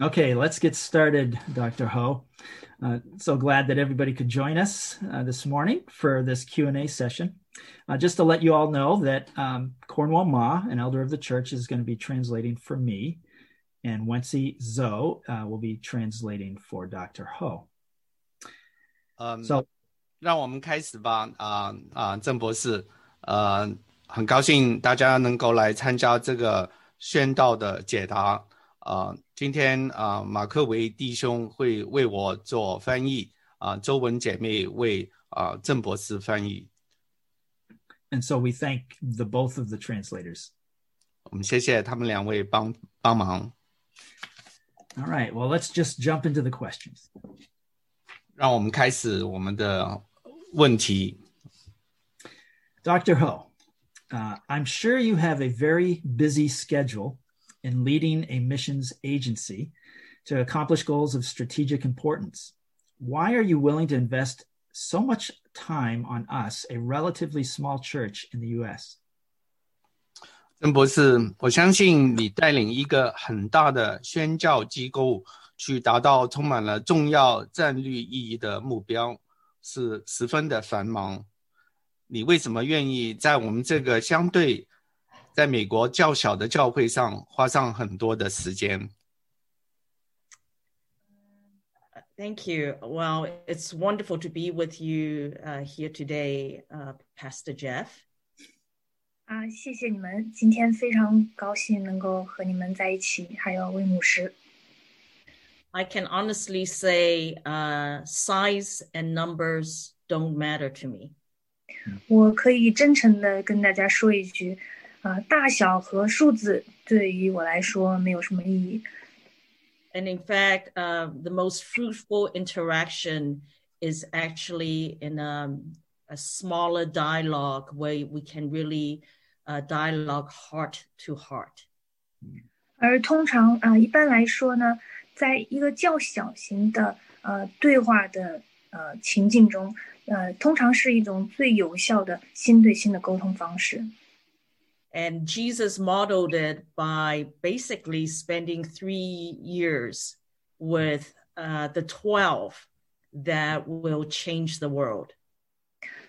Okay, let's get started, Dr. Ho. Uh, so glad that everybody could join us uh, this morning for this Q&A session. Uh, just to let you all know that um, Cornwall Ma, an elder of the church, is going to be translating for me, and Wency Zhou uh, will be translating for Dr. Ho. 嗯， So 让我们开始吧。啊、啊、郑博士，呃，很高兴大家能够来参加这个宣道的解答。啊、 今天啊、马克维弟兄会为我做翻译，啊、周文姐妹为啊、郑博士翻译。 and so we thank the both of the translators. 我们谢谢他们两位帮帮忙。 All right, well, let's just jump into the questions. 让我们开始我们的问题。 Dr. Ho, uh, I'm sure you have a very busy schedule in leading a missions agency to accomplish goals of strategic importance. Why are you willing to invest so much time on us, a relatively small church in the US? 郑博士，我相信你带领一个很大的宣教机构去达到充满了重要战略意义的目标，是十分的繁忙。你为什么愿意在我们这个相对 在美国较小的教会上花上很多的时间？ Thank you. Well, it's wonderful to be with you uh, here today, uh, Pastor Jeff. 啊，谢谢你们，今天非常高兴能够和你们在一起，还有魏牧师。 I can honestly say uh, size and numbers don't matter to me. 我可以真诚的跟大家说一句， 啊，大小和数字对于我来说没有什么意义。And in fact, uh, the most fruitful interaction is actually in um, a smaller dialogue where we can really uh, dialogue heart to heart. 而通常啊、一般来说呢，在一个较小型的呃对话的呃情境中，呃，通常是一种最有效的心对心的沟通方式。And Jesus modeled it by basically spending three years with uh, the 12 that will change the world.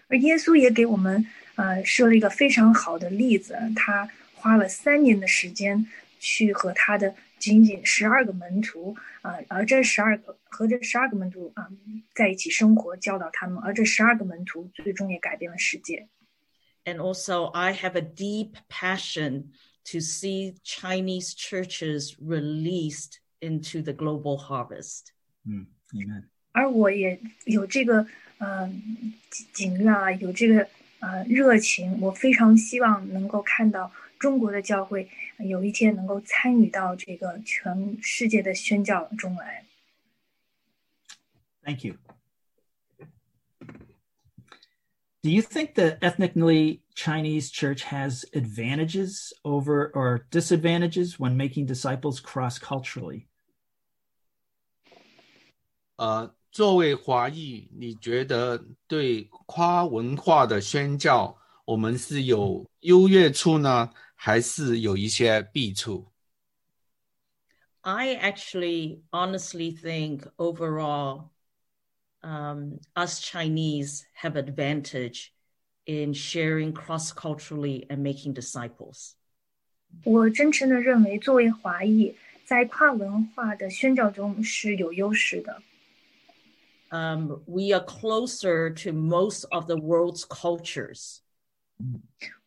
而耶稣也给我们呃设了一个非常好的例子，他花了三年的时间去和他的仅仅十二个门徒啊、而这十二个和这十二个门徒啊、在一起生活，教导他们，而这十二个门徒最终也改变了世界。 And also, I have a deep passion to see Chinese churches released into the global harvest. Hmm, amen. 而我也有这个呃景景愿啊，有这个呃热情，我非常希望能够看到中国的教会呃有一天能够参与到这个全世界的宣教中来。 Thank you. Do you think the ethnically Chinese church has advantages over or disadvantages when making disciples cross culturally? 呃，作为华裔，你觉得对跨文化的宣教，我们是有优越处呢，还是有一些弊处？ I actually honestly think overall, um, us Chinese have advantage in sharing cross culturally and making disciples. 我真诚的认为，作为华裔，在跨文化的宣教中是有优势的。 Um, we are closer to most of the world's cultures.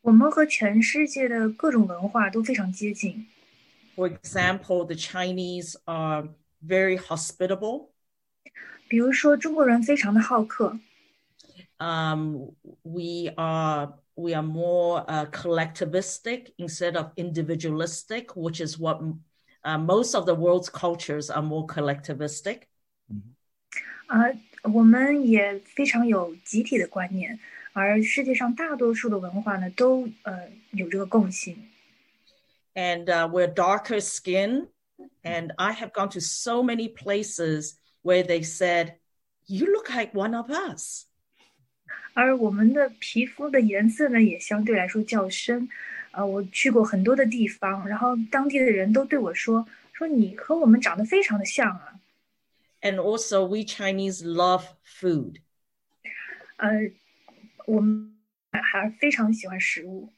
我们和全世界的各种文化都非常接近。 For example, the Chinese are very hospitable. 比如说，中国人非常的好客， Um, we are we are more uh, collectivistic instead of individualistic, which is what uh, most of the world's cultures are more collectivistic. 啊，我们也非常有集体的观念，而世界上大多数的文化呢，都呃有这个共性。 and uh, we're darker skin. And I have gone to so many places where they said, You look like one of us. 而我们的皮肤的颜色呢，也相对来说较深。呃，我去过很多的地方，然后当地的人都对我说：“ 说你和我们长得非常的像啊。 And also, we Chinese love food. 呃，我们还非常喜欢食物。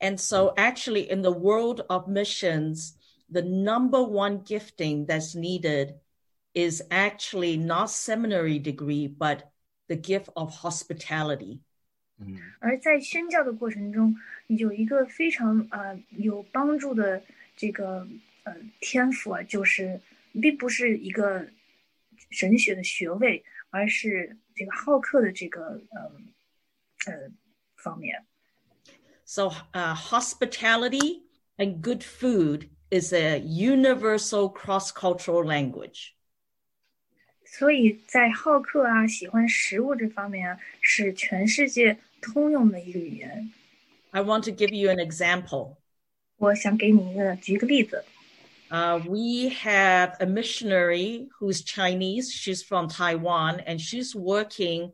And so, actually, in the world of missions, the number one gifting that's needed is actually not seminary degree, but the gift of hospitality. 而在宣教的过程中，有一个非常呃有帮助的这个呃天赋啊，就是并不是一个神学的学位，而是这个好客的这个呃呃方面。 So, uh, hospitality and good food is a universal cross cultural language. 所以在好客啊、喜欢食物这方面啊，是全世界通用的一个语言。 I want to give you an example. 我想给你一个举一个例子， Uh, we have a missionary who's Chinese. She's from Taiwan and she's working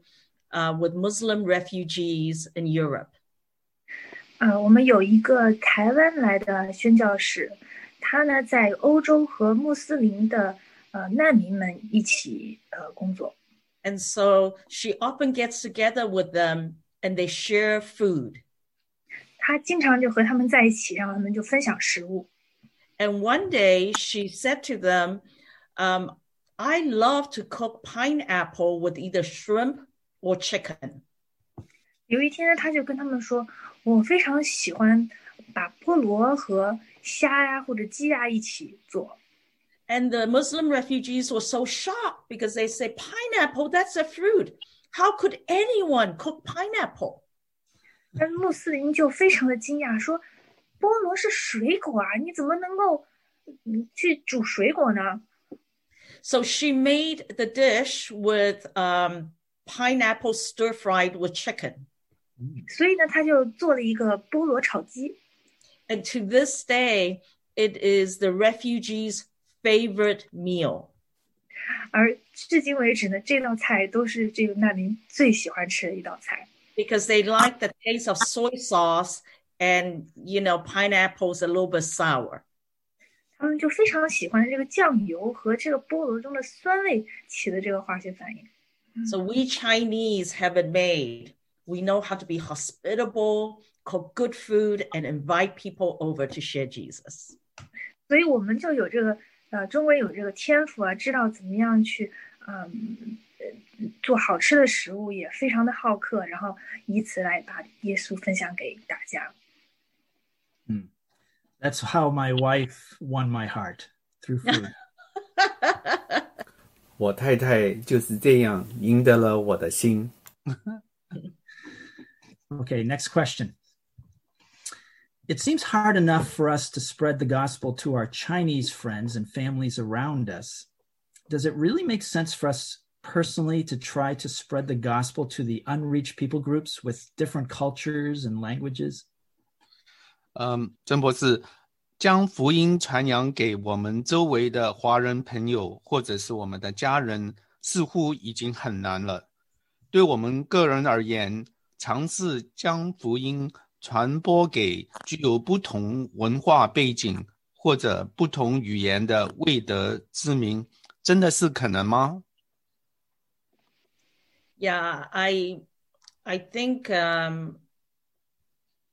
uh, with Muslim refugees in Europe. 呃，我们有一个台湾来的宣教士，他呢在欧洲和穆斯林的 呃难民们一起呃工作。 And so she often gets together with them and they share food. 他经常就和他们在一起，让他们就分享食物。 And one day she said to them, um, I love to cook pineapple with either shrimp or chicken. 有一天呢，他就跟他们说：“我非常喜欢把菠萝和虾呀或者鸡呀一起做。 And the Muslim refugees were so shocked because they say, Pineapple, that's a fruit. How could anyone cook pineapple? ”但穆斯林就非常的惊讶，说：“菠萝是水果啊，你怎么能够嗯去煮水果呢？” So she made the dish with um, pineapple stir fried with chicken. 所以呢，他就做了一个菠萝炒鸡。 And to this day, it is the refugees' favorite meal. 而至今为止呢，这道菜都是这个难民最喜欢吃的一道菜， because they like the taste of soy sauce and you know pineapples a little bit sour 他们就非常喜欢这个酱油和这个菠萝中的酸味起的这个化学反应。 so we chinese have it made we know how to be hospitable cook good food and invite people over to share jesus 所以我们就有这个 呃，中国人有这个天赋啊，知道怎么样去嗯、呃做好吃的食物，也非常的好客，然后以此来把耶稣分享给大家。 That's how my wife won my heart through food. 我太太就是这样赢得了我的心。 Okay, next question. It seems hard enough for us to spread the gospel to our Chinese friends and families around us. Does it really make sense for us personally to try to spread the gospel to the unreached people groups with different cultures and languages? 嗯，曾博士，将福音传扬给我们周围的华人朋友或者是我们的家人，似乎已经很难了。对我们个人而言，尝试将福音 传播给具有不同文化背景或者不同语言的未得之民，真的是可能吗？ yeah i i think um,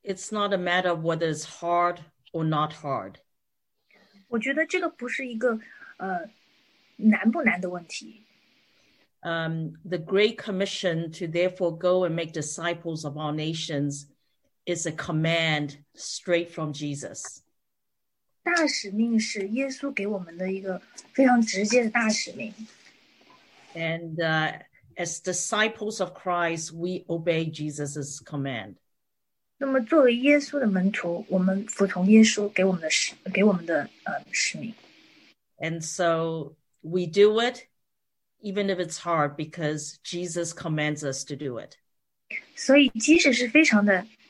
it's not a matter of whether it's hard or not hard 我觉得这个不是一个呃难不难的问题。 um, the Great Commission to therefore go and make disciples of all nations is a command straight from Jesus. 大使命是耶稣给我们的一个非常直接的大使命。 And uh, as disciples of Christ, we obey Jesus' command. 那么，作为耶稣的门徒，我们服从耶稣给我们的使给我们的呃使命。 And so we do it, even if it's hard, because Jesus commands us to do it. 所以，即使是非常的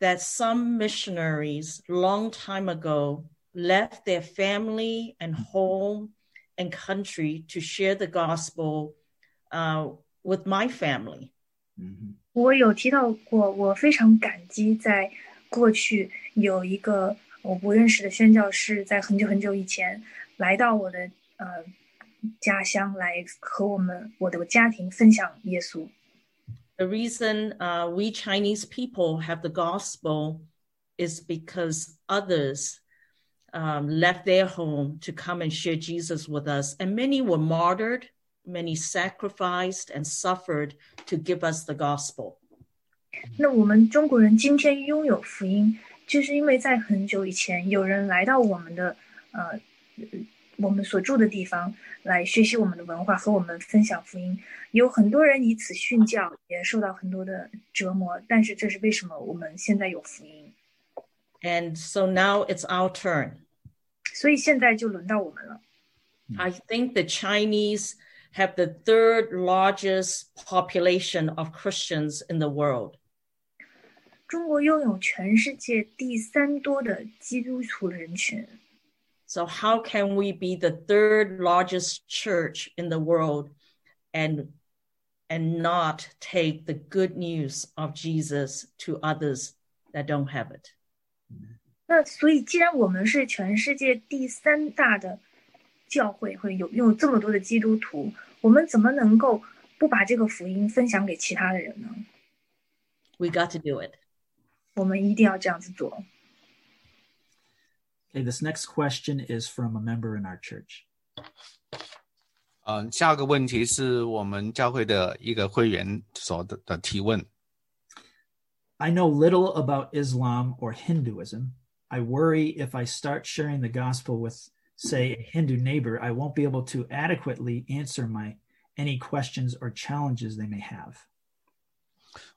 that some missionaries long time ago left their family and home and country to share the gospel uh, with my family. 嗯我有提到过，我非常感激，在过去有一个我不认识的宣教士，在很久很久以前来到我的呃家乡，来和我们我的家庭分享耶稣。 The reason uh, we Chinese people have the gospel is because others um, left their home to come and share Jesus with us. And many were martyred, many sacrificed and suffered to give us the gospel. 那我们中国人今天拥有福音，就是因为在很久以前，有人来到我们的呃 我们所住的地方来学习我们的文化，和我们分享福音。有很多人以此殉教，也受到很多的折磨。但是这是为什么我们现在有福音？ And so now it's our turn. 所以现在就轮到我们了。 I think the Chinese have the third largest population of Christians in the world. 中国拥有全世界第三多的基督徒人群， So, how can we be the third largest church in the world and, and not take the good news of Jesus to others that don't have it? 那所以既然我们是全世界第三大的教会，会有拥有这么多的基督徒，我们怎么能够不把这个福音分享给其他的人呢？ We got to do it. 我们一定要这样子做。 Okay, this next question is from a member in our church. 嗯、下个问题是我们教会的一个会员所的的提问。 I know little about Islam or Hinduism. I worry if I start sharing the gospel with, say, a Hindu neighbor, I won't be able to adequately answer my any questions or challenges they may have.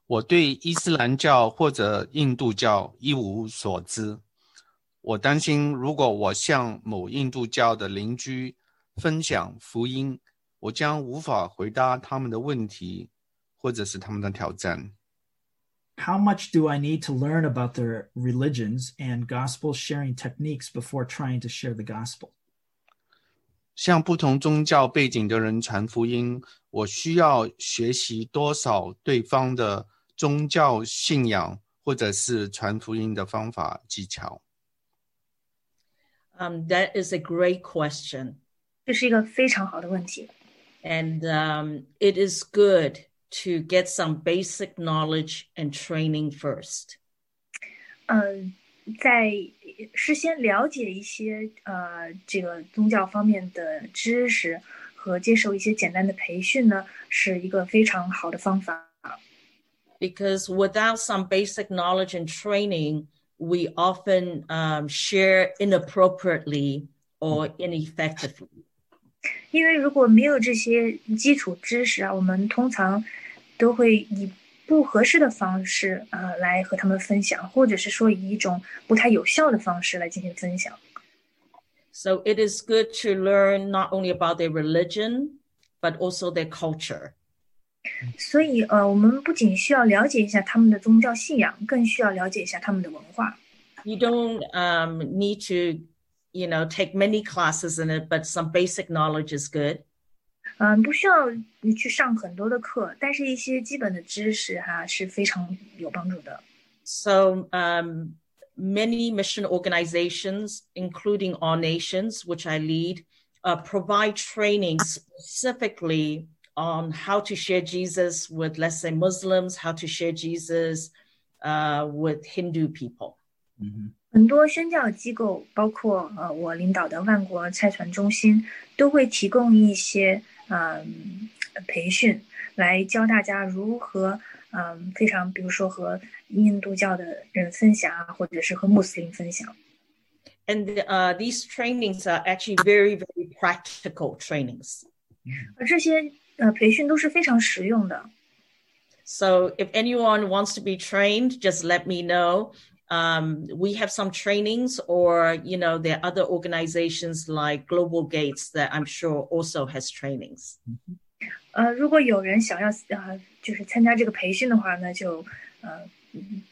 我对伊斯兰教或者印度教一无所知。 我担心，如果我向某印度教的邻居分享福音，我将无法回答他们的问题，或者是他们的挑战。 How much do I need to learn about their religions and gospel sharing techniques before trying to share the gospel? 向不同宗教背景的人传福音，我需要学习多少对方的宗教信仰，或者是传福音的方法技巧？ Um, that is a great question. 这是一个非常好的问题。 And um, it is good to get some basic knowledge and training first. 嗯，在事先了解一些呃这个宗教方面的知识和接受一些简单的培训呢，是一个非常好的方法。 because without some basic knowledge and training, we often um, share inappropriately or ineffectively. 因为如果没有这些基础知识啊，我们通常都会以不合适的方式呃来和他们分享，或者是说以一种不太有效的方式来进行分享。 So it is good to learn not only about their religion, but also their culture. 所以呃，我们不仅需要了解一下他们的宗教信仰，更需要了解一下他们的文化。 You don't um, need to, you know, take many classes in it, but some basic knowledge is good. 嗯，不需要你去上很多的课，但是一些基本的知识哈、是非常有帮助的。 So um, many mission organizations, including All Nations, which I lead, uh, provide training specifically on how to share Jesus with, let's say, Muslims, how to share Jesus uh, with Hindu people. Mm-hmm. 很多宣教机构，包括呃我领导的万国差传中心，都会提供一些嗯、呃、培训，来教大家如何嗯、呃、非常，比如说和印度教的人分享啊，或者是和穆斯林分享。And uh, these trainings are actually very, very practical trainings. 而这些呃培训都是非常实用的。So if anyone wants to be trained, just let me know. um, we have some trainings, or you know, there are other organizations like Global Gates that I'm sure also has trainings. 呃，如果有人想要呃，就是参加这个培训的话那，就呃，嗯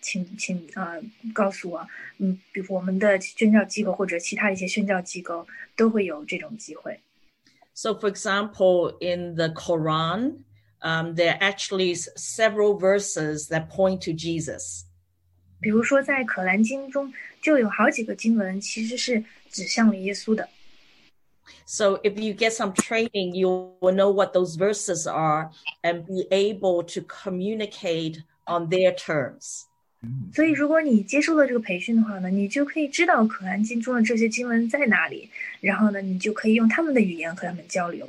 请请啊、呃告诉我，嗯，比如我们的宣教机构或者其他一些宣教机构都会有这种机会。So, for example, in the Quran, um, there are actually s- several verses that point to Jesus. 比如说在《可兰经》中就有好几个经文其实是指向了耶稣的。 So, if you get some training, you will know what those verses are and be able to communicate on their terms. 所以，如果你接受了这个培训的话呢，你就可以知道《可兰经》中的这些经文在哪里，然后呢，你就可以用他们的语言和他们交流。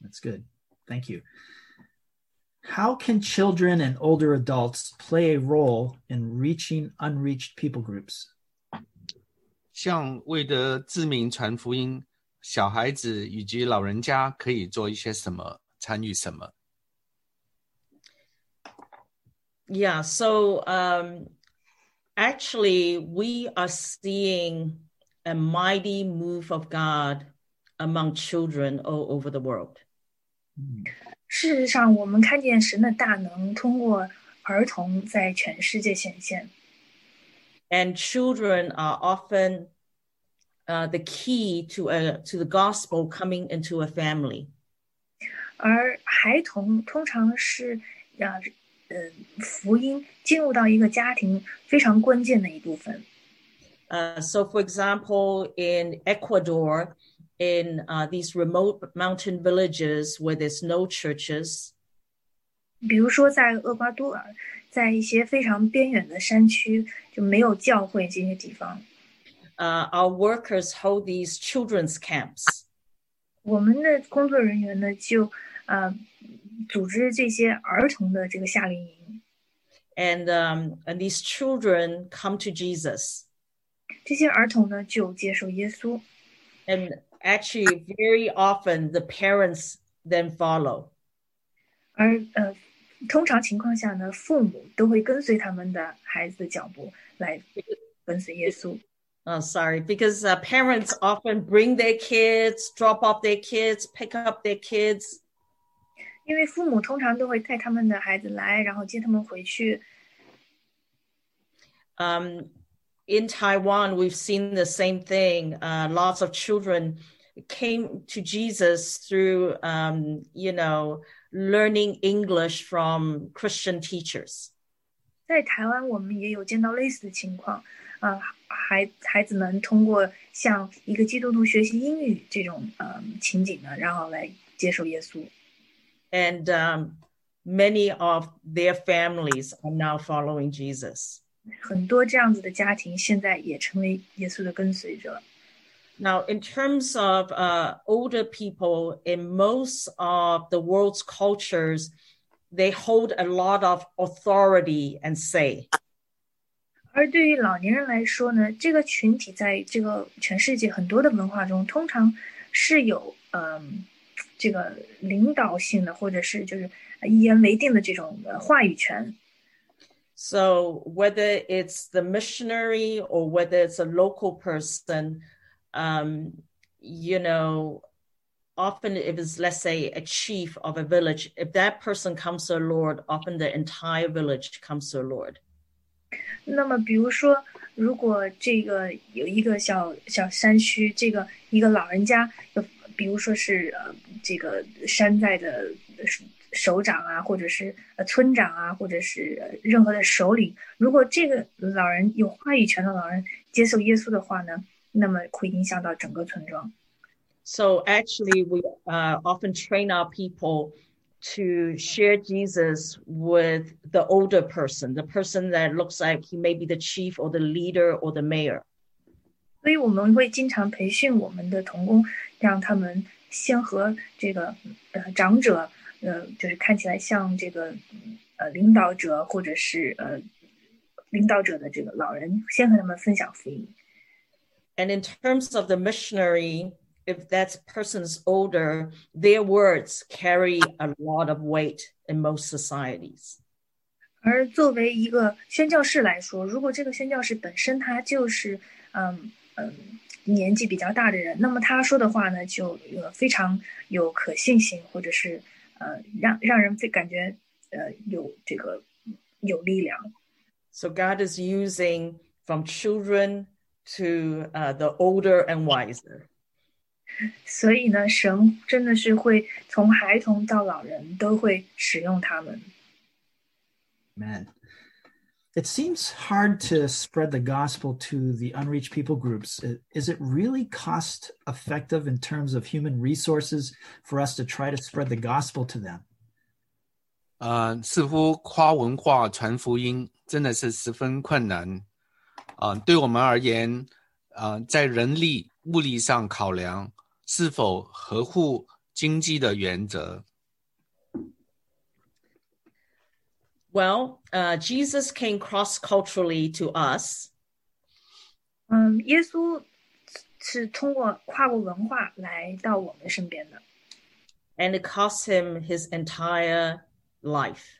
That's good. Thank you. How can children and older adults play a role in reaching unreached people groups? 向为得知名传福音，小孩子以及老人家可以做一些什么，参与什么？ Yeah. So, um, actually, we are seeing a mighty move of God among children all over the world. 事实上，我们看见神的大能通过儿童在全世界显现， and children are often uh, the key to a to the gospel coming into a family. 而孩童通常是让呃 福音进入到一个家庭非常关键的一部分。 Uh, so, for example, in Ecuador, in uh, these remote mountain villages where there's no churches, 比如说在厄瓜多尔，在一些非常边远的山区就没有教会这些地方， uh, our workers hold these children's camps. 我们的工作人员呢就呃 组织这些儿童的这个夏令营， And, um, and these children come to Jesus. 这些儿童呢就接受耶稣， And actually, very often the parents then follow. 而呃通常情况下呢，父母都会跟随他们的孩子的脚步来跟随耶稣。 Oh, sorry, because uh, parents often bring their kids, drop off their kids, pick up their kids. 因为父母通常都会带他们的孩子来，然后接他们回去。 Um, in Taiwan, we've seen the same thing. Uh, lots of children came to Jesus through, um, you know, learning English from Christian teachers. 在台湾，我们也有见到类似的情况，啊、孩孩子们通过向一个基督徒学习英语这种呃情景呢，然后来接受耶稣。 And um, many of their families are now following Jesus. 很多这样子的家庭现在也成为耶稣的跟随者。 Now, in terms of uh, older people, in most of the world's cultures, they hold a lot of authority and say. 而对于老年人来说呢，这个群体在这个全世界很多的文化中，通常是有嗯、 这个领导性的，或者是就是一言为定的这种呃话语权。 So, whether it's the missionary or whether it's a local person, um, you know, often if it's, let's say, a chief of a village, if that person comes to the Lord, often the entire village comes to the Lord. 那么，比如说，如果这个有一个小小山区，这个一个老人家，有 比如说是呃这个山寨的首长啊，或者是呃村长啊，或者是呃任何的首领，如果这个老人有话语权的老人接受耶稣的话呢，那么会影响到整个村庄。 So actually, we uh, often train our people to share Jesus with the older person, the person that looks like he may be the chief or the leader or the mayor. 所以我们会经常培训我们的童工， 让他们先和这个呃长者，呃，就是看起来像这个呃领导者或者是呃领导者的这个老人，先和他们分享福音。 And in terms of the missionary, if that person's older, their words carry a lot of weight in most societies. 而作为一个宣教士来说，如果这个宣教士本身他就是嗯嗯 年纪比较大的人，那么他说的话呢，就呃非常有可信性，或者是呃让让人非感觉呃有这个有力量。 So God is using from children to uh, the older and wiser. 所以呢，神真的是会从孩童到老人都会使用他们。 Man, it seems hard to spread the gospel to the unreached people groups. I- Is it really cost effective in terms of human resources for us to try to spread the gospel to them? 呃，似乎跨文化传福音真的是十分困难。啊、对我们而言，啊，在人力物力上考量，是否合乎经济的原则？ Well, uh, Jesus came cross culturally to us, 嗯，耶稣是通过跨过文化来到我们身边的， and it cost him his entire life.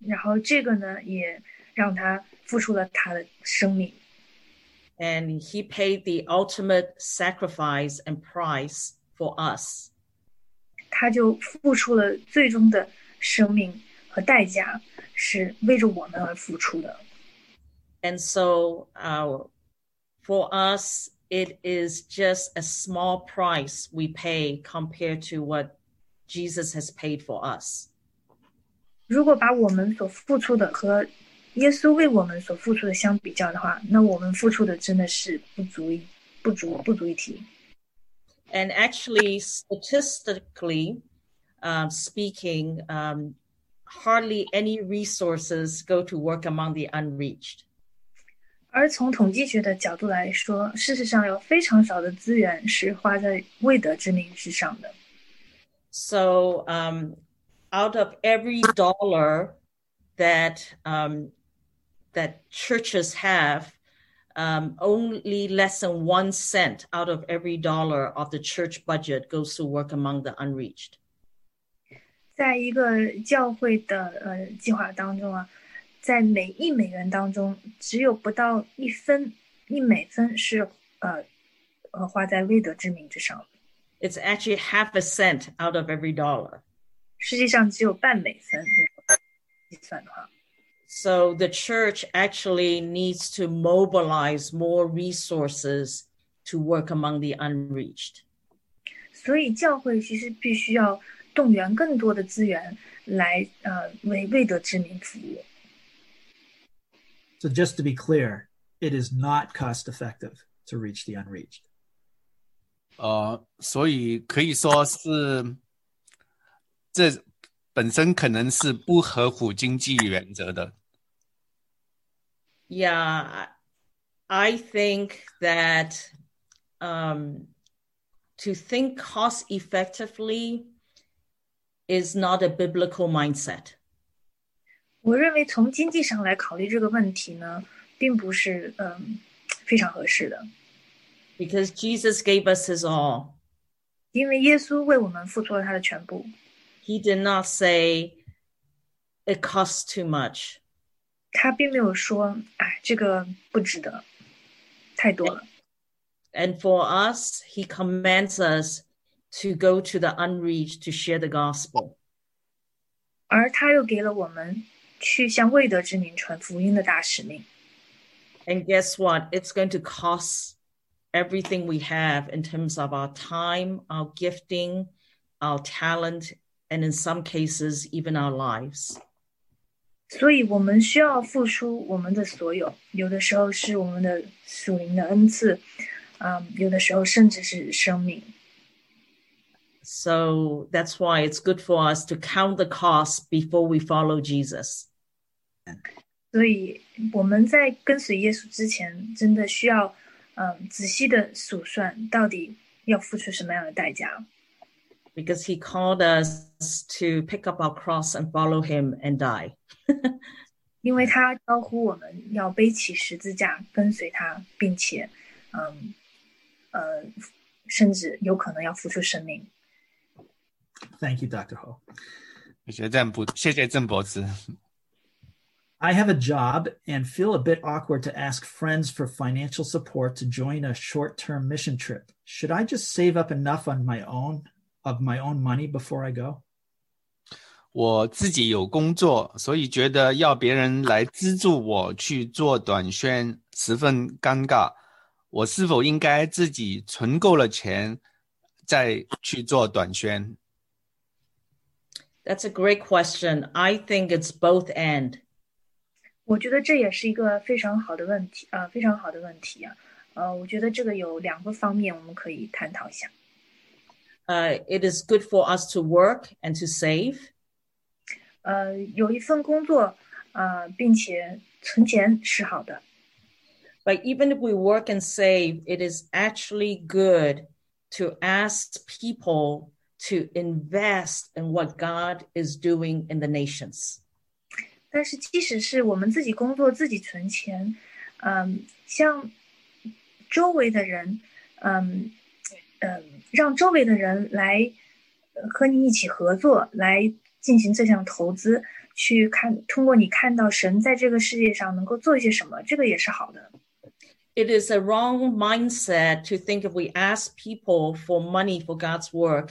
然后这个呢，也让他付出了他的生命， And he paid the ultimate sacrifice and price for us. 他就付出了最终的生命和代价， 是为着我们而付出的。 And so, uh, for us, it is just a small price we pay compared to what Jesus has paid for us. 如果把我们所付出的和耶稣为我们所付出的相比较的话，那我们付出的真的是不足以不足不足一提。 And actually, statistically um, speaking, um, hardly any resources go to work among the unreached. 而从统计学的角度来说，事实上有非常少的资源是花在未得之民之上的。 So, um, out of every dollar that um, that churches have, um, only less than one cent out of every dollar of the church budget goes to work among the unreached. 在一个教会的呃计划当中啊，在每一美元当中，只有不到一分一美分是呃呃花在未得之民之上的， It's actually half a cent out of every dollar. 实际上只有半美分。如果计算的话， So the church actually needs to mobilize more resources to work among the unreached. 所以教会其实必须要 动员更多的资源来呃为未得之民服务。 So, just to be clear, it is not cost effective to reach the unreached. 呃，所以可以说是这本身可能是不合乎经济原则的。 Yeah, I I think that um, to think cost effectively is not a biblical mindset. 我认为从经济上来考虑这个问题呢，并不是嗯非常合适的， because Jesus gave us his all. 因为耶稣为我们付出了他的全部， He did not say it costs too much. 他并没有说哎这个不值得，太多了。 And for us, he commands us to go to the unreached to share the gospel. 而他又给了我们去向未得之民传福音的大使命。 And guess what? It's going to cost everything we have in terms of our time, our gifting, our talent, and in some cases, even our lives. 所以我们需要付出我们的所有，有的时候是我们的属灵的恩赐，嗯，有的时候甚至是生命。 So that's why it's good for us to count the cost before we follow Jesus. 所以我们在跟随耶稣之前，真的需要嗯仔细的数算，到底要付出什么样的代价。 because he called us to pick up our cross and follow him and die. 因为他招呼我们要背起十字架跟随他，并且，嗯，呃，甚至有可能要付出生命。 Thank you, Dr. Ho. 谢谢郑博，谢谢郑博士。 I have a job and feel a bit awkward to ask friends for financial support to join a short term mission trip. Should I just save up enough on my own of my own money before I go? 我自己有工作，所以觉得要别人来资助我去做短宣十分尴尬。我是否应该自己存够了钱再去做短宣？ That's a great question. I think it's both and. 我觉得这也是一个非常好的问题，呃，非常好的问题啊。呃，我觉得这个有两个方面我们可以探讨一下。 Uh, it is good for us to work and to save. 呃，有一份工作，呃，并且存钱是好的。 But even if we work and save, it is actually good to ask people to invest in what God is doing in the nations. 但是即使是我们自己工作、自己存钱，嗯，像周围的人，嗯嗯，让周围的人来呃和你一起合作，来进行这项投资，去看通过你看到神在这个世界上能够做一些什么，这个也是好的。 It is a wrong mindset to think if we ask people for money for God's work,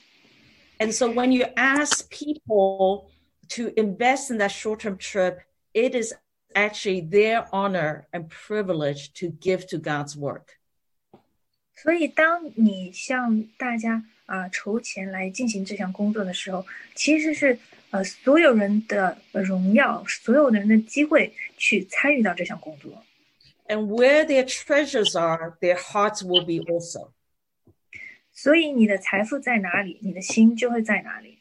and so when you ask people to invest in that short-term trip it is actually their honor and privilege to give to god's work 所以，当你向大家啊、筹钱来进行这项工作的时候，其实是呃所有人的荣耀，所有的人的机会去参与到这项工作。 and where their treasures are their hearts will be also 所以，你的财富在哪里，你的心就会在哪里。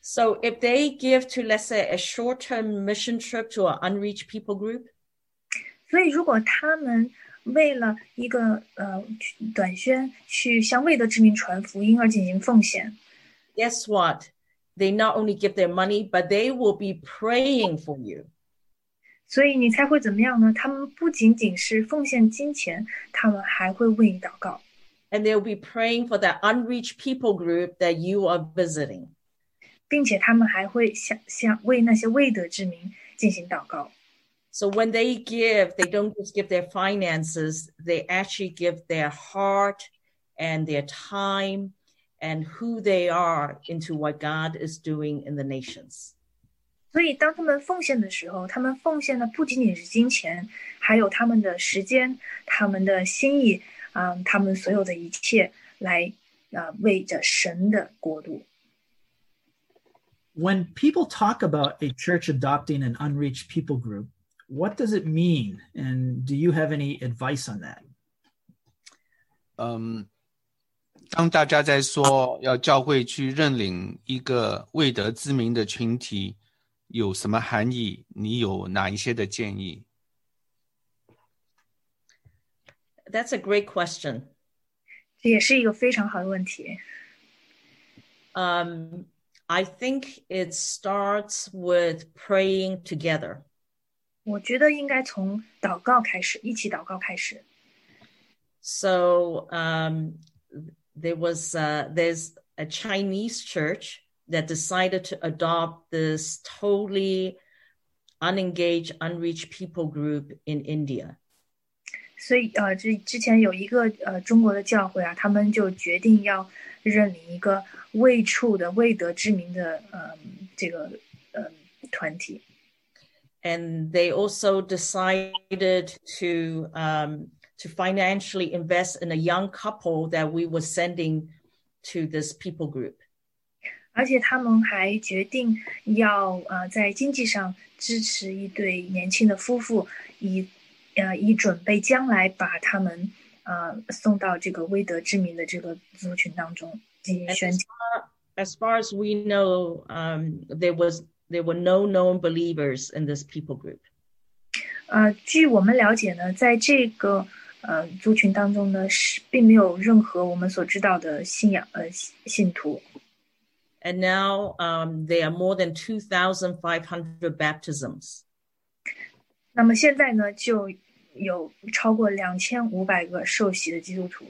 so if they give to let's say a short-term mission trip to an unreached people group 所以，如果他们为了一个呃去短宣去向未得之民传福音而进行奉献， guess what? They not only give their money, but they will be praying for you. 所以你才会怎么样呢？他们不仅仅是奉献金钱，他们还会为你祷告， And they'll be praying for that unreached people group that you are visiting. 并且他们还会想想为那些未得之民进行祷告。 So when they give, they don't just give their finances, they actually give their heart and their time and who they are into what God is doing in the nations. 所以，当他们奉献的时候，他们奉献的不仅仅是金钱，还有他们的时间、他们的心意， 啊、他们所有的一切来，啊、为着神的国度。When people talk about a church adopting an unreached people group, what does it mean? And do you have any advice on that? 嗯，当大家在说要教会去认领一个未得之名的群体，有什么含义？你有哪一些的建议？That's a great question. 这也是一个非常好的问题。 Um, I think it starts with praying together. 我觉得应该从祷告开始，一起祷告开始。 So um, there was uh, there's a Chinese church that decided to adopt this totally unengaged, unreached people group in India. 所以，呃，这之前有一个呃中国的教会啊，他们就决定要认领一个未处的未得之名的呃这个呃团体。And they also decided to um, to financially invest in a young couple that we were sending to this people group. 而且他们还决定要呃在经济上支持一对年轻的夫妇，以 呃以准备将来把他们呃送到这个未得之名的这个族群当中进行 And 宣 as 讲。 far, as far as we know, um, there was there were no known believers in this people group. 呃，据我们了解呢，在这个呃族群当中呢，是并没有任何我们所知道的信仰呃信徒。And now um, there are more than 2,500 baptisms. 那么现在呢，就 有超过两千五百个受洗的基督徒。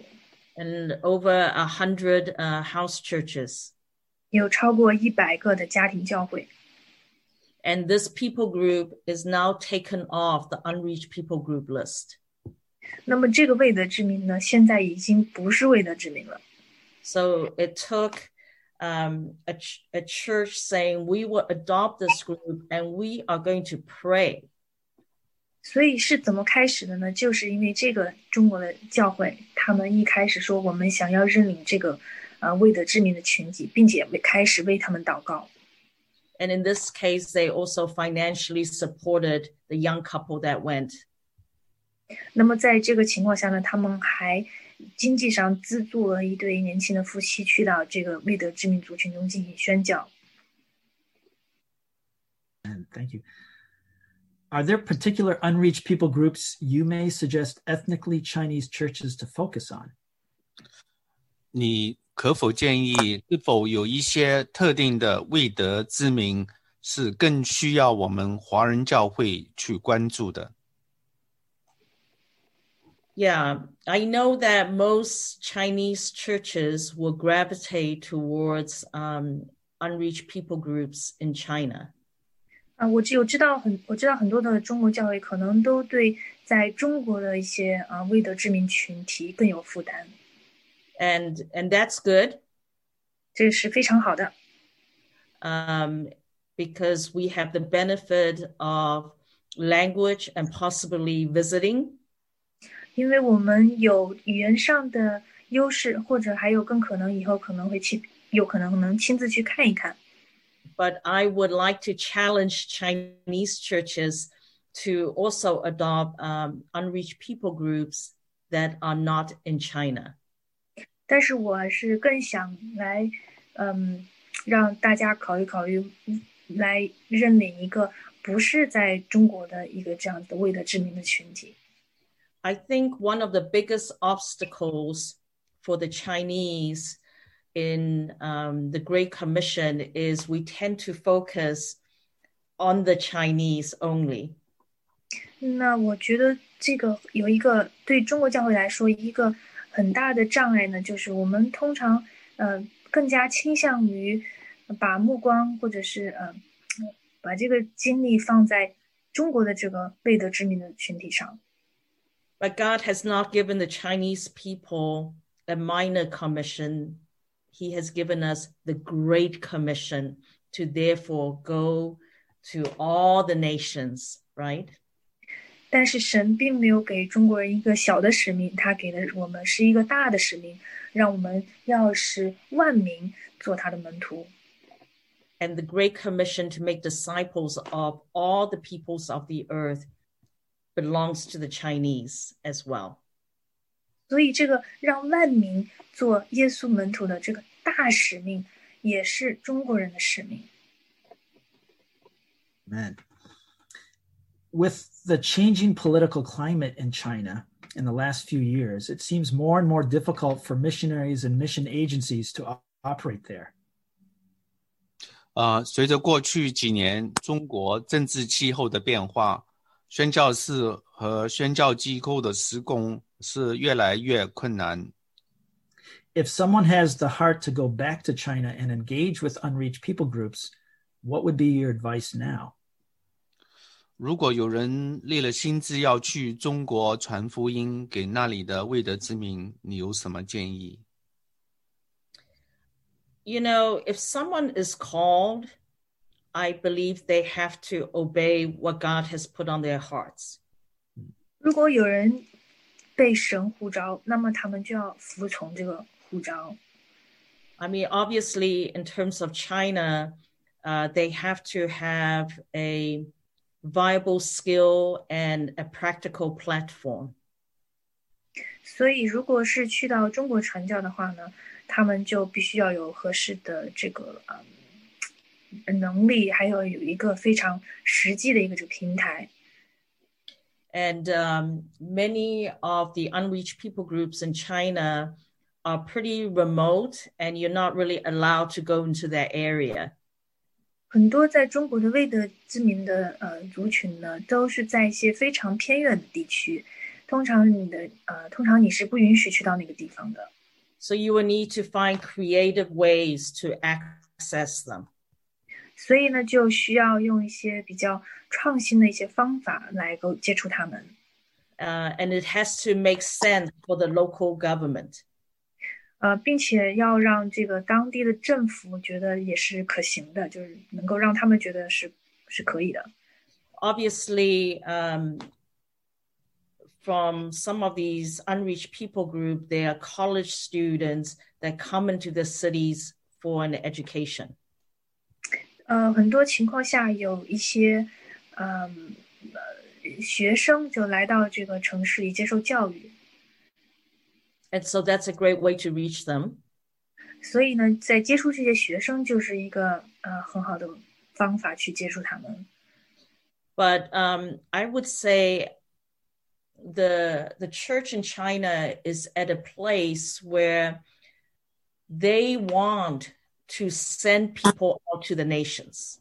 And over a hundred uh, house churches. 有超过一百个的家庭教会。And this people group is now taken off the unreached people group list. 那么这个未得之民呢，现在已经不是未得之民了。So it took um, a, ch- a church saying we will adopt this group and we are going to pray. 所以是怎么开始的呢？就是因为这个中国的教会，他们一开始说我们想要认领这个呃未得之名的群体，并且为开始为他们祷告。And in this case, they also financially supported the young couple that went. 那么在这个情况下呢，他们还经济上资助了一对年轻的夫妻去到这个未得之名族群中进行宣教。And thank you. Are there particular unreached people groups you may suggest ethnically Chinese churches to focus on? 你可否建议是否有一些特定的未得之民是更需要我们华人教会去关注的？Yeah, I know that most Chinese churches will gravitate towards um, unreached people groups in China. 啊，我只有知道很我知道很多的中国教会可能都对在中国的一些啊未得之民群体更有负担， And and that's good 这是非常好的。 um, because we have the benefit of language and possibly visiting. 因为我们有语言上的优势，或者还有更可能以后可能会亲，有可能能亲自去看一看。 But I would like to challenge Chinese churches to also adopt um, unreached people groups that are not in China. 但是我是更想来，嗯，让大家考虑考虑，来认领一个不是在中国的一个这样的未得之民的群体。 I think one of the biggest obstacles for the Chinese in um, the Great Commission is we tend to focus on the Chinese only. 那我觉得这个有一个对中国教会来说一个很大的障碍呢，就是我们通常呃更加倾向于把目光或者是呃把这个精力放在中国的这个未得之民的群体上。 But God has not given the Chinese people a minor commission. He has given us the Great Commission to therefore go to all the nations, right? 但是神并没有给中国人一个小的使命，他给的我们是一个大的使命，让我们要使万民做他的门徒。 And the Great Commission to make disciples of all the peoples of the earth belongs to the Chinese as well. 所以，这个让万民做耶稣门徒的这个大使命，也是中国人的使命。Amen. With the changing political climate in China in the last few years, it seems more and more difficult for missionaries and mission agencies to op- operate there. 呃，随着过去几年中国政治气候的变化，宣教士和宣教机构的施工是越来越困难。 If someone has the heart to go back to China and engage with unreached people groups, what would be your advice now? 如果有人立了心志要去中国传福音给那里的未得之民，你有什么建议？ You know, if someone is called, I believe they have to obey what God has put on their hearts. 如果有人 被神呼召，那么他们就要服从这个呼召。I mean, obviously, in terms of China, uh, they have to have a viable skill and a practical platform. 所以，如果是去到中国传教的话呢，他们就必须要有合适的这个嗯能力，还有有一个非常实际的一个这个平台。And um, many of the unreached people groups in China are pretty remote, and you're not really allowed to go into that area. 很多在中国的未得之名的呃族群呢，都是在一些非常偏远的地区。通常你的呃，通常你是不允许去到那个地方的。 So you will need to find creative ways to access them. 所以呢，就需要用一些比较 创新的一些方法来够接触他们。 Uh, and it has to make sense for the local government. 呃，并且要让这个当地的政府觉得也是可行的，就是能够让他们觉得是是可以的。 Obviously, um, from some of these unreached people group, they are college students that come into the cities for an education. 呃，很多情况下有一些， 嗯，呃，学生就来到这个城市里接受教育， And so that's a great way to reach them. 所以呢，在接触这些学生就是一个呃很好的方法去接触他们。 But um, I would say the the church in China is at a place where they want to send people out to the nations.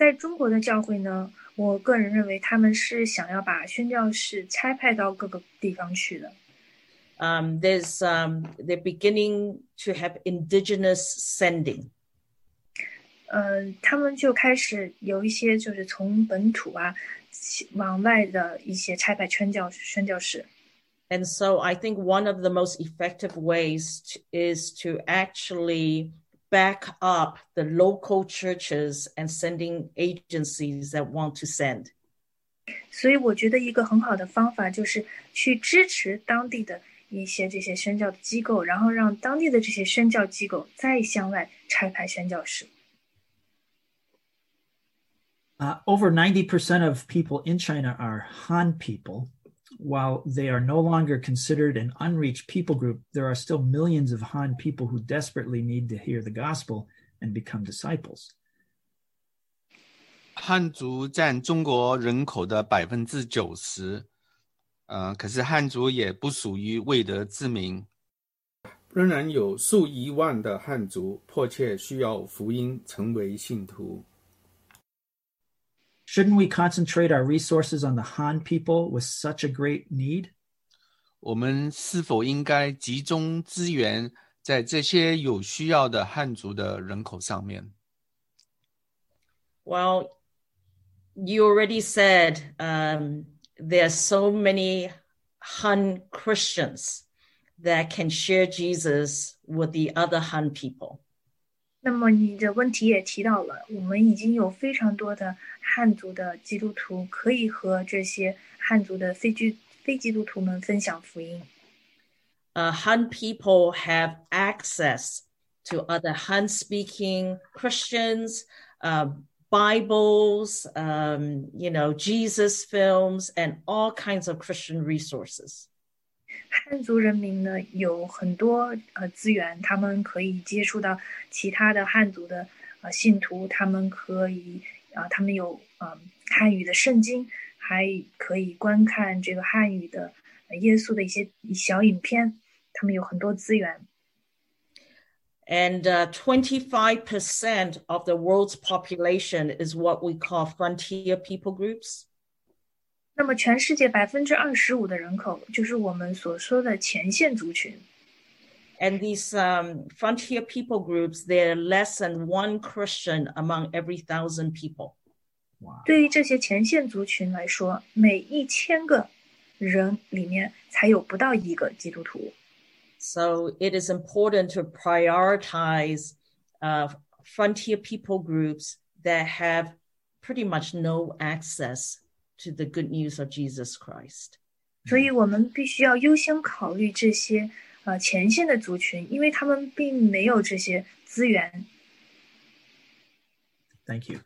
在中国的教会呢，我个人认为他们是想要把宣教士差派到各个地方去的。 Um, there's um, they're beginning to have indigenous sending. 呃，他们就开始有一些就是从本土啊往外的一些差派宣教宣教士。 And so I think one of the most effective ways to, is to actually back up the local churches and sending agencies that want to send. 所以我觉得一个很好的方法就是去支持当地的一些这些宣教的机构，然后让当地的这些宣教机构再向外差派宣教士。Uh, over 90% of people in China are Han people While they are no longer considered an unreached people group, there are still millions of Han people who desperately need to hear the gospel and become disciples. 汉族占中国人口的百分之九十，呃，可是汉族也不属于未得之名，仍然有数以万的汉族迫切需要福音，成为信徒。 Shouldn't we concentrate our resources on the Han people with such a great need? 我们是否应该集中资源在这些有需要的汉族的人口上面？ Well, you already said um, there are so many Han Christians that can share Jesus with the other Han people. 那么你的问题也提到了，我们已经有非常多的汉族的基督徒可以和这些汉族的非基非基督徒们分享福音。 Uh, Han people have access to other Han speaking Christians, uh, Bibles, um, you know, Jesus films, and all kinds of Christian resources. 汉族人民呢有很多呃资源，他们可以接触到其他的汉族的呃信徒，他们可以啊、呃，他们有嗯、呃、汉语的圣经，还可以观看这个汉语的、呃、耶稣的一些小影片，他们有很多资源。 And uh, 25% of the world's population is what we call frontier people groups. 那么，全世界百分之二十五的人口就是我们所说的前线族群。 And these um, frontier people groups, they're less than one Christian among every thousand people. Wow. 对于这些前线族群来说，每一千个人里面才有不到一个基督徒。 So it is important to prioritize uh, frontier people groups that have pretty much no access to the good news of Jesus Christ. 所以我们必须要优先考虑这些呃前线的族群，因为他们并没有这些资源。 Thank you.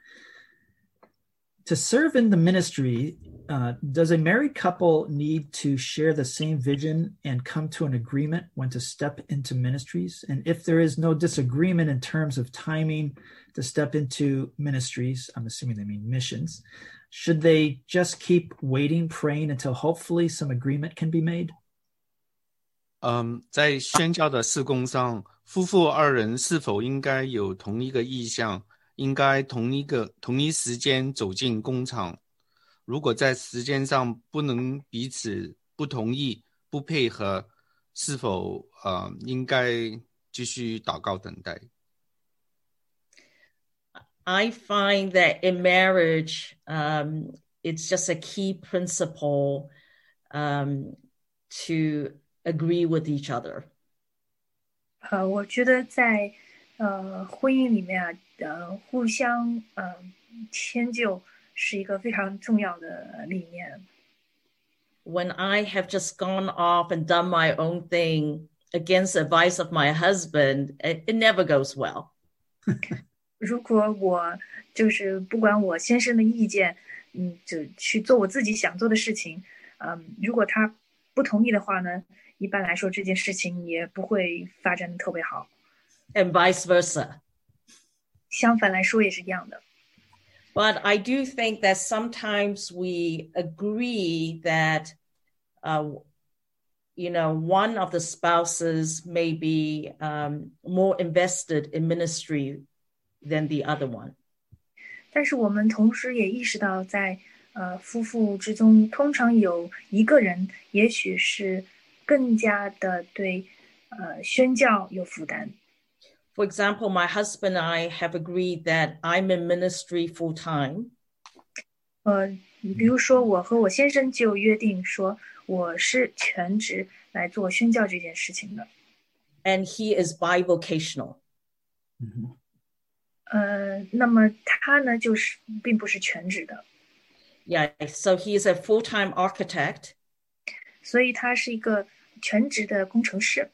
To serve in the ministry, uh, does a married couple need to share the same vision and come to an agreement when to step into ministries? And if there is no disagreement in terms of timing to step into ministries, I'm assuming they mean missions, Should they just keep waiting, praying until hopefully some agreement can be made? 嗯，在宣教的事工上，夫妇二人是否应该有同一个意向，应该同一个同一时间走进工厂？如果在时间上不能彼此不同意、不配合，是否呃应该继续祷告等待？I find that in marriage, um, it's just a key principle um, to agree with each other. 呃，我觉得在呃婚姻里面啊，呃，互相呃迁就是一个非常重要的理念。 When I have just gone off and done my own thing against the advice of my husband, it, it never goes well. 如果我就是不管我先生的意见，嗯，就去做我自己想做的事情，嗯，如果他不同意的话呢，一般来说这件事情也不会发展的特别好。 and vice versa. 相反来说也是一样的。 But I do think that sometimes we agree that, uh, you know, one of the spouses may be um, more invested in ministry than the other one. 但是我们同时也意识到在，呃夫妇之中，通常有一个人，也许是更加的对呃宣教有负担。 For example, my husband and I have agreed that I'm in ministry full time. 呃，比如说我和我先生就约定说，我是全职来做宣教这件事情的。 and he is bivocational. 呃，那么他呢，就是并不是全职的， Yeah, so he is a full time architect, 所以他是一个全职的工程师。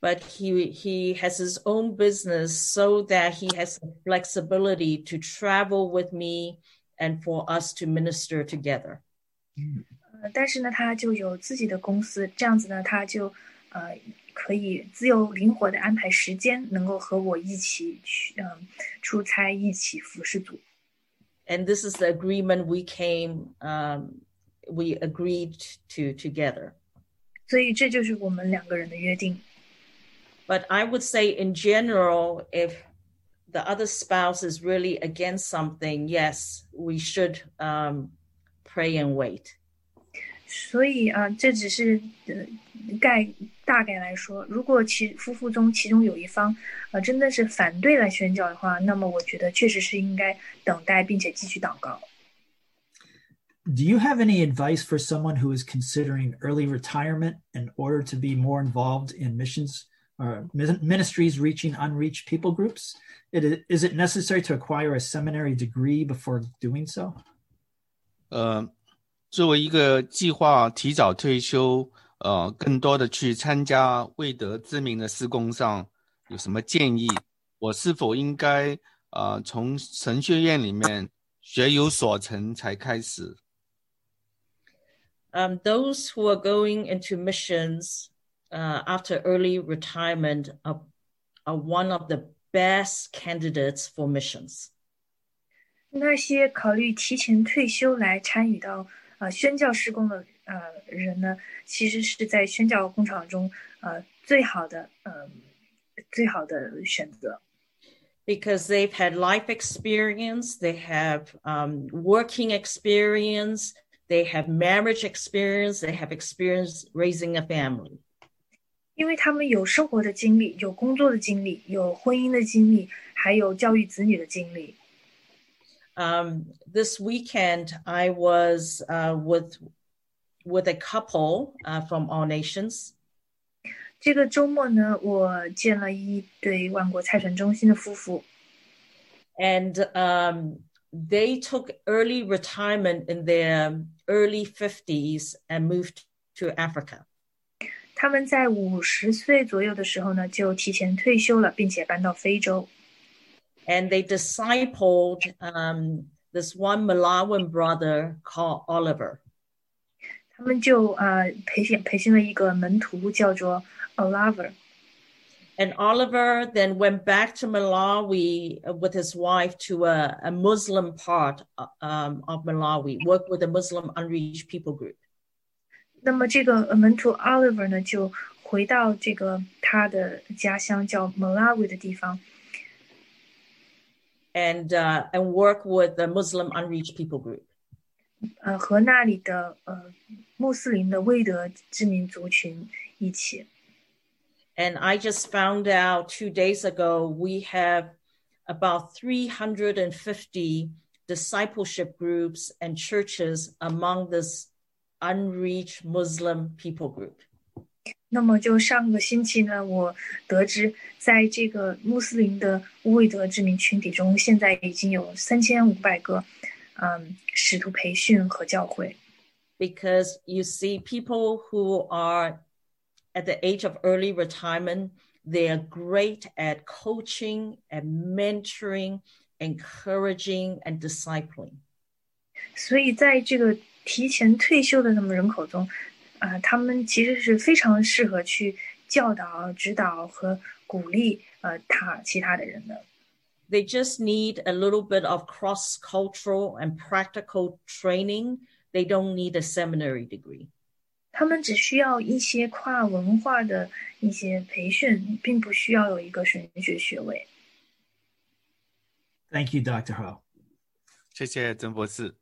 but he he has his own business so that he has the flexibility to travel with me and for us to minister together. 呃，但是呢，他就有自己的公司，这样子呢，他就呃 可以自由灵活的安排时间，能够和我一起去嗯、出差，一起服侍主。 And this is the agreement we came um, we agreed to together. 所以这就是我们两个人的约定。 But I would say, in general, if the other spouse is really against something, yes, we should um, pray and wait. 所以啊、这只是呃 概大概来说，如果其夫妇中其中有一方呃真的是反对来宣教的话，那么我觉得确实是应该等待并且继续祷告。Do you have any advice for someone who is considering early retirement in order to be more involved in missions or ministries reaching unreached people groups? Is it necessary to acquire a seminary degree before doing so? 呃，作为一个计划提早退休，呃，更多的去参加未得知名的施工上，有什么建议？我是否应该呃从神学院里面学有所成才开始？Um, those who are going into missions uh, after early retirement are, are one of the best candidates for missions. 那些考虑提前退休来参与到呃宣教施工的呃人呢，其实是在宣教工场中呃最好的呃最好的选择。because they've had life experience, they have um, working experience, they have marriage experience, they have experience raising a family. 因为他们有生活的经历，有工作的经历，有婚姻的经历，还有教育子女的经历。Um, this weekend, I was uh, with with a couple uh, from all nations. 这个周末呢，我见了一对万国差传中心的夫妇。And um, they took early retirement in their early 50s and moved to Africa. 他们在五十岁左右的时候呢，就提前退休了，并且搬到非洲。And they discipled um, this one Malawian brother called Oliver. 他们就呃培训培训了一个门徒，叫做 Oliver。 And Oliver then went back to Malawi uh, with his wife to a, a Muslim part uh, um, of Malawi, work with a Muslim unreached people group. 那么这个呃门徒 Oliver 呢，就回到这个他的家乡叫 Malawi 的地方， and uh, and work with the Muslim unreached people group. 呃，和那里的呃穆斯林的未得之民族群一起。 And I just found out two days ago we have about 350 discipleship groups and churches among this unreached Muslim people group. 那么就上个星期呢，我得知在这个穆斯林的未得之民群体中，现在已经有三千五百个 嗯使徒培训和教会。 because you see people who are at the age of early retirement they are great at coaching and mentoring encouraging and discipling 所以在这个提前退休的那么人口中，啊、他们其实是非常适合去教导、指导和鼓励呃他其他的人的。 they just need a little bit of cross-cultural and practical training they don't need a seminary degree 他们只需要一些跨文化的一些培训，并不需要有一个神学学位。 Thank you, Dr. Ho. 谢谢曾博士。